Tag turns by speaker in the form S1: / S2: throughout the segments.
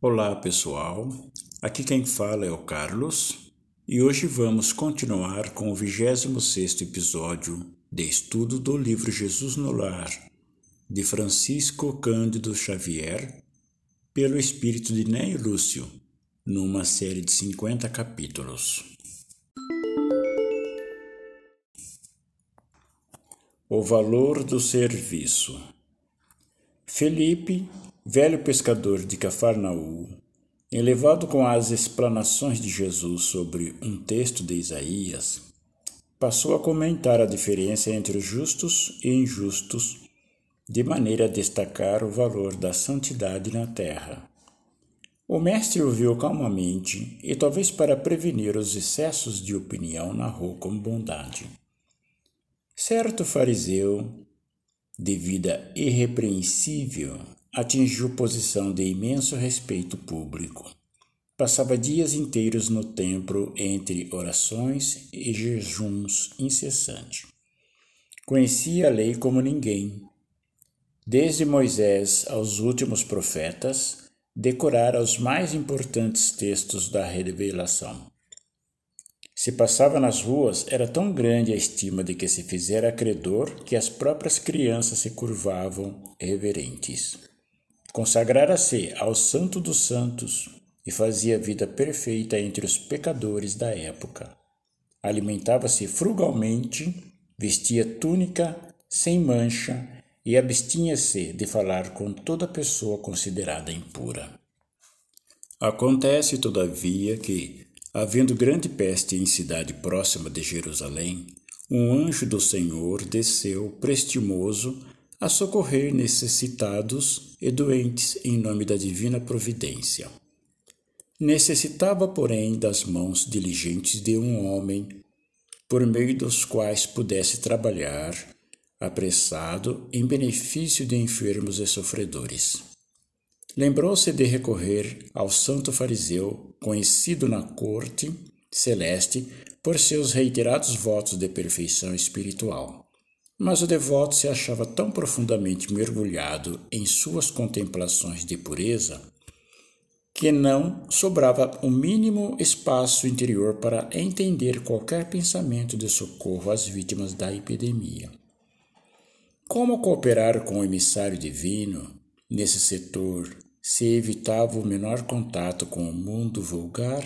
S1: Olá pessoal, aqui quem fala é o Carlos e hoje vamos continuar com o 26 episódio de estudo do livro Jesus no Lar, de Francisco Cândido Xavier, pelo espírito de Ney Lúcio, numa série de 50 capítulos. O valor do serviço. Felipe, velho pescador de Cafarnaú, elevado com as explanações de Jesus sobre um texto de Isaías, passou a comentar a diferença entre os justos e injustos, de maneira a destacar o valor da santidade na terra. O mestre ouviu calmamente e, talvez para prevenir os excessos de opinião, narrou com bondade. Certo fariseu, de vida irrepreensível, atingiu posição de imenso respeito público. Passava dias inteiros no templo entre orações e jejuns incessantes. Conhecia a lei como ninguém. Desde Moisés aos últimos profetas, decorara os mais importantes textos da revelação. Se passava nas ruas, era tão grande a estima de que se fizera credor que as próprias crianças se curvavam reverentes. Consagrara-se ao Santo dos Santos e fazia vida perfeita entre os pecadores da época. Alimentava-se frugalmente, vestia túnica sem mancha e abstinha-se de falar com toda pessoa considerada impura. Acontece, todavia, que, havendo grande peste em cidade próxima de Jerusalém, um anjo do Senhor desceu prestimoso a socorrer necessitados e doentes em nome da divina providência. Necessitava, porém, das mãos diligentes de um homem, por meio dos quais pudesse trabalhar apressado em benefício de enfermos e sofredores. Lembrou-se de recorrer ao santo fariseu, conhecido na corte celeste por seus reiterados votos de perfeição espiritual. Mas o devoto se achava tão profundamente mergulhado em suas contemplações de pureza que não sobrava o mínimo espaço interior para entender qualquer pensamento de socorro às vítimas da epidemia. Como cooperar com o emissário divino nesse setor se evitava o menor contato com o mundo vulgar,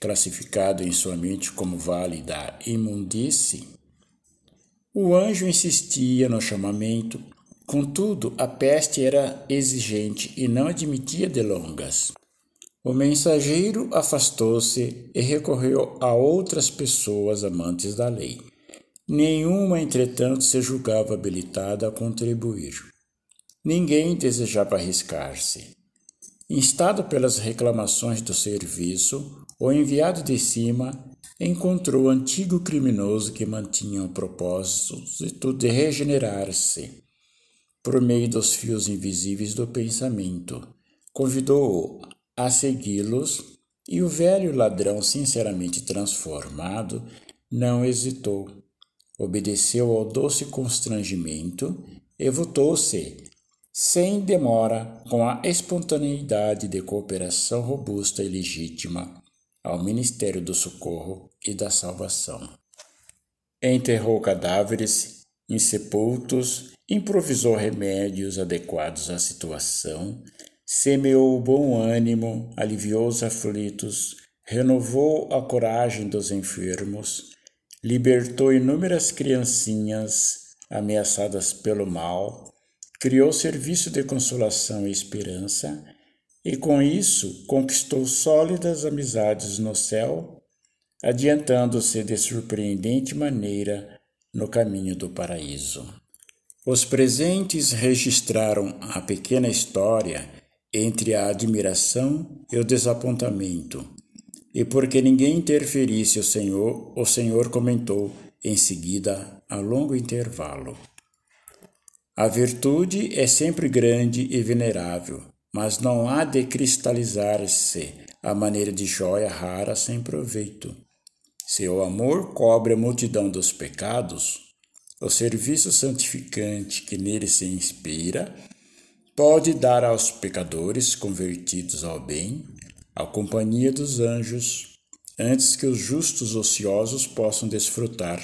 S1: classificado em sua mente como vale da imundície? O anjo insistia no chamamento, contudo, a peste era exigente e não admitia delongas. O mensageiro afastou-se e recorreu a outras pessoas amantes da lei Nenhuma, entretanto, se julgava habilitada a contribuir. Ninguém desejava arriscar-se. Instado pelas reclamações do serviço, o enviado de cima encontrou o antigo criminoso que mantinha o propósito de regenerar-se por meio dos fios invisíveis do pensamento. Convidou-o a segui-los e o velho ladrão, sinceramente transformado, não hesitou obedeceu ao doce constrangimento e votou-se, sem demora, com a espontaneidade de cooperação robusta e legítima, ao Ministério do Socorro e da Salvação. Enterrou cadáveres insepultos, improvisou remédios adequados à situação, semeou o bom ânimo, aliviou os aflitos, renovou a coragem dos enfermos, libertou inúmeras criancinhas ameaçadas pelo mal, criou serviço de consolação e esperança, e com isso conquistou sólidas amizades no céu, adiantando-se de surpreendente maneira no caminho do paraíso. Os presentes registraram a pequena história entre a admiração e o desapontamento, e porque ninguém interferisse o Senhor, o Senhor comentou em seguida, a longo intervalo. A virtude é sempre grande e venerável, mas não há de cristalizar-se à maneira de joia rara sem proveito. Se o amor cobre a multidão dos pecados, o serviço santificante que nele se inspira pode dar aos pecadores convertidos ao bem a companhia dos anjos, antes que os justos ociosos possam desfrutar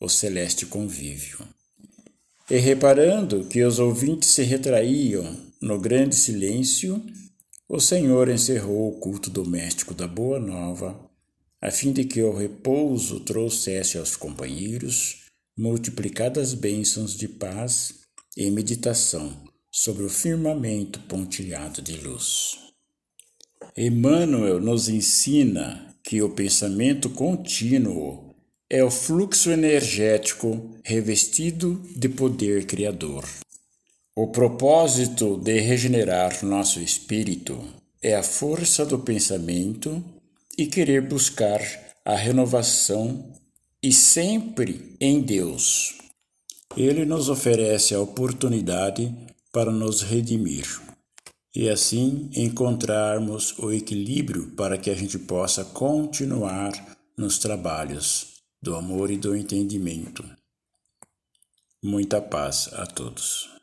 S1: o celeste convívio. E reparando que os ouvintes se retraíam no grande silêncio, o Senhor encerrou o culto doméstico da Boa Nova, a fim de que o repouso trouxesse aos companheiros multiplicadas bênçãos de paz e meditação sobre o firmamento pontilhado de luz. Emmanuel nos ensina que o pensamento contínuo é o fluxo energético revestido de poder criador. O propósito de regenerar nosso espírito é a força do pensamento e querer buscar a renovação e sempre em Deus. Ele nos oferece a oportunidade para nos redimir e assim encontrarmos o equilíbrio para que a gente possa continuar nos trabalhos do amor e do entendimento. Muita paz a todos.